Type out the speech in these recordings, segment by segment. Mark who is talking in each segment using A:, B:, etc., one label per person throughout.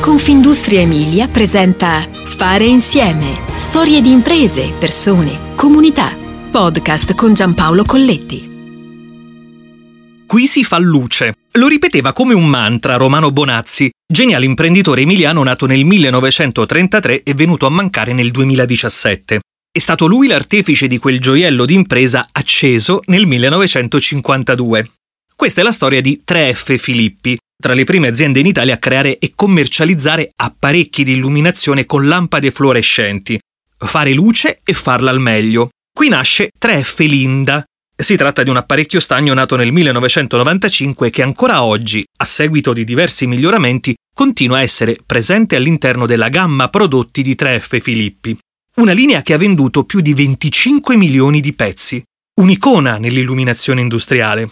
A: Confindustria Emilia presenta Fare insieme. Storie di imprese, persone, comunità. Podcast con Giampaolo Colletti.
B: Qui si fa luce. Lo ripeteva come un mantra Romano Bonazzi, geniale imprenditore emiliano nato nel 1933 e venuto a mancare nel 2017. È stato lui l'artefice di quel gioiello d'impresa acceso nel 1952. Questa è la storia di 3F Filippi, tra le prime aziende in Italia a creare e commercializzare apparecchi di illuminazione con lampade fluorescenti. Fare luce e farla al meglio. Qui nasce 3F Linda. Si tratta di un apparecchio stagno nato nel 1995 che ancora oggi, a seguito di diversi miglioramenti, continua a essere presente all'interno della gamma prodotti di 3F Filippi. Una linea che ha venduto più di 25 milioni di pezzi. Un'icona nell'illuminazione industriale.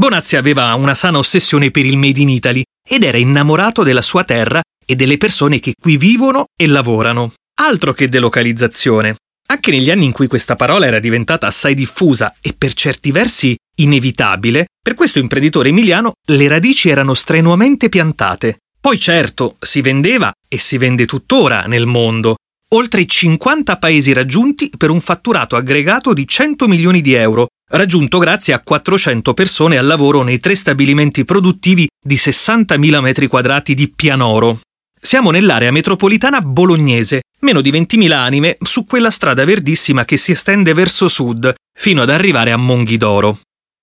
B: Bonazzi aveva una sana ossessione per il Made in Italy ed era innamorato della sua terra e delle persone che qui vivono e lavorano. Altro che delocalizzazione. Anche negli anni in cui questa parola era diventata assai diffusa e per certi versi inevitabile, per questo imprenditore emiliano le radici erano strenuamente piantate. Poi certo, si vendeva e si vende tuttora nel mondo. Oltre 50 paesi raggiunti per un fatturato aggregato di 100 milioni di euro, raggiunto grazie a 400 persone al lavoro nei tre stabilimenti produttivi di 60.000 metri quadrati di Pianoro. Siamo nell'area metropolitana bolognese, meno di 20.000 anime su quella strada verdissima che si estende verso sud, fino ad arrivare a Monghidoro.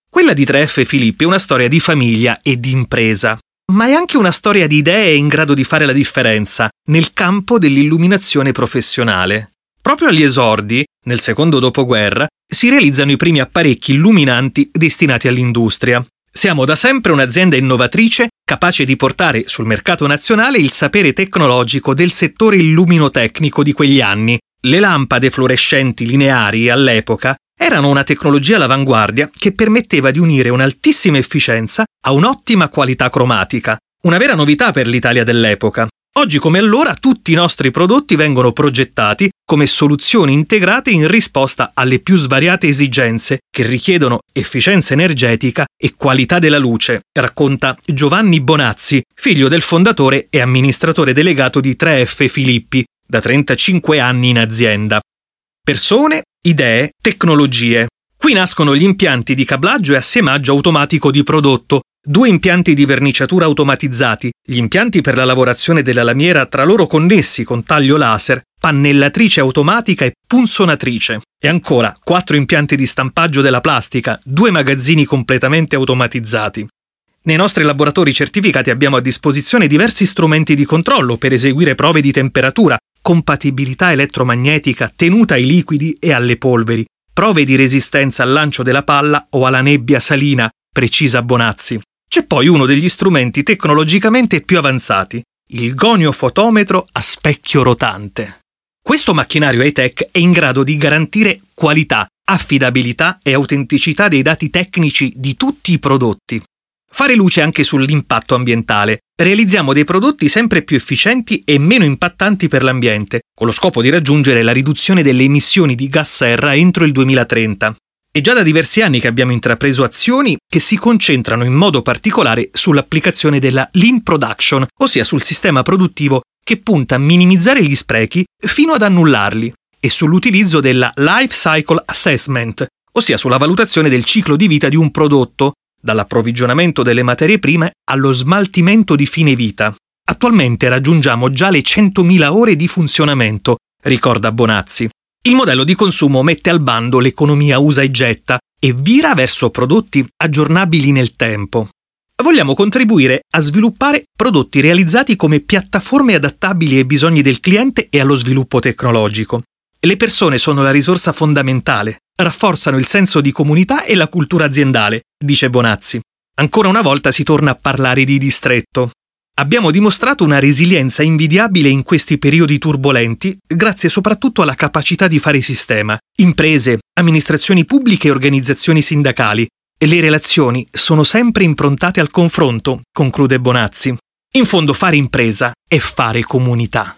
B: Quella di 3F Filippi è una storia di famiglia e di impresa, ma è anche una storia di idee in grado di fare la differenza nel campo dell'illuminazione professionale. Proprio agli esordi, nel secondo dopoguerra, si realizzano i primi apparecchi illuminanti destinati all'industria. Siamo da sempre un'azienda innovatrice capace di portare sul mercato nazionale il sapere tecnologico del settore illuminotecnico di quegli anni. Le lampade fluorescenti lineari all'epoca erano una tecnologia all'avanguardia che permetteva di unire un'altissima efficienza a un'ottima qualità cromatica, una vera novità per l'Italia dell'epoca. Oggi come allora tutti i nostri prodotti vengono progettati come soluzioni integrate in risposta alle più svariate esigenze che richiedono efficienza energetica e qualità della luce, racconta Giovanni Bonazzi, figlio del fondatore e amministratore delegato di 3F Filippi, da 35 anni in azienda. Persone, idee, tecnologie. Qui nascono gli impianti di cablaggio e assemaggio automatico di prodotto, due impianti di verniciatura automatizzati, gli impianti per la lavorazione della lamiera tra loro connessi con taglio laser, pannellatrice automatica e punzonatrice. E ancora quattro impianti di stampaggio della plastica, due magazzini completamente automatizzati. Nei nostri laboratori certificati abbiamo a disposizione diversi strumenti di controllo per eseguire prove di temperatura, compatibilità elettromagnetica, tenuta ai liquidi e alle polveri, prove di resistenza al lancio della palla o alla nebbia salina, precisa Bonazzi. C'è poi uno degli strumenti tecnologicamente più avanzati, il goniofotometro a specchio rotante. Questo macchinario high-tech è in grado di garantire qualità, affidabilità e autenticità dei dati tecnici di tutti i prodotti. Fare luce anche sull'impatto ambientale. Realizziamo dei prodotti sempre più efficienti e meno impattanti per l'ambiente, con lo scopo di raggiungere la riduzione delle emissioni di gas serra entro il 2030. È già da diversi anni che abbiamo intrapreso azioni che si concentrano in modo particolare sull'applicazione della Lean Production, ossia sul sistema produttivo che punta a minimizzare gli sprechi fino ad annullarli, e sull'utilizzo della Life Cycle Assessment, ossia sulla valutazione del ciclo di vita di un prodotto, dall'approvvigionamento delle materie prime allo smaltimento di fine vita. Attualmente raggiungiamo già le 100.000 ore di funzionamento, ricorda Bonazzi. Il modello di consumo mette al bando l'economia usa e getta e vira verso prodotti aggiornabili nel tempo. Vogliamo contribuire a sviluppare prodotti realizzati come piattaforme adattabili ai bisogni del cliente e allo sviluppo tecnologico. Le persone sono la risorsa fondamentale, rafforzano il senso di comunità e la cultura aziendale, dice Bonazzi. Ancora una volta si torna a parlare di distretto. Abbiamo dimostrato una resilienza invidiabile in questi periodi turbolenti, grazie soprattutto alla capacità di fare sistema. Imprese, amministrazioni pubbliche e organizzazioni sindacali. E le relazioni sono sempre improntate al confronto, conclude Bonazzi. In fondo fare impresa è fare comunità.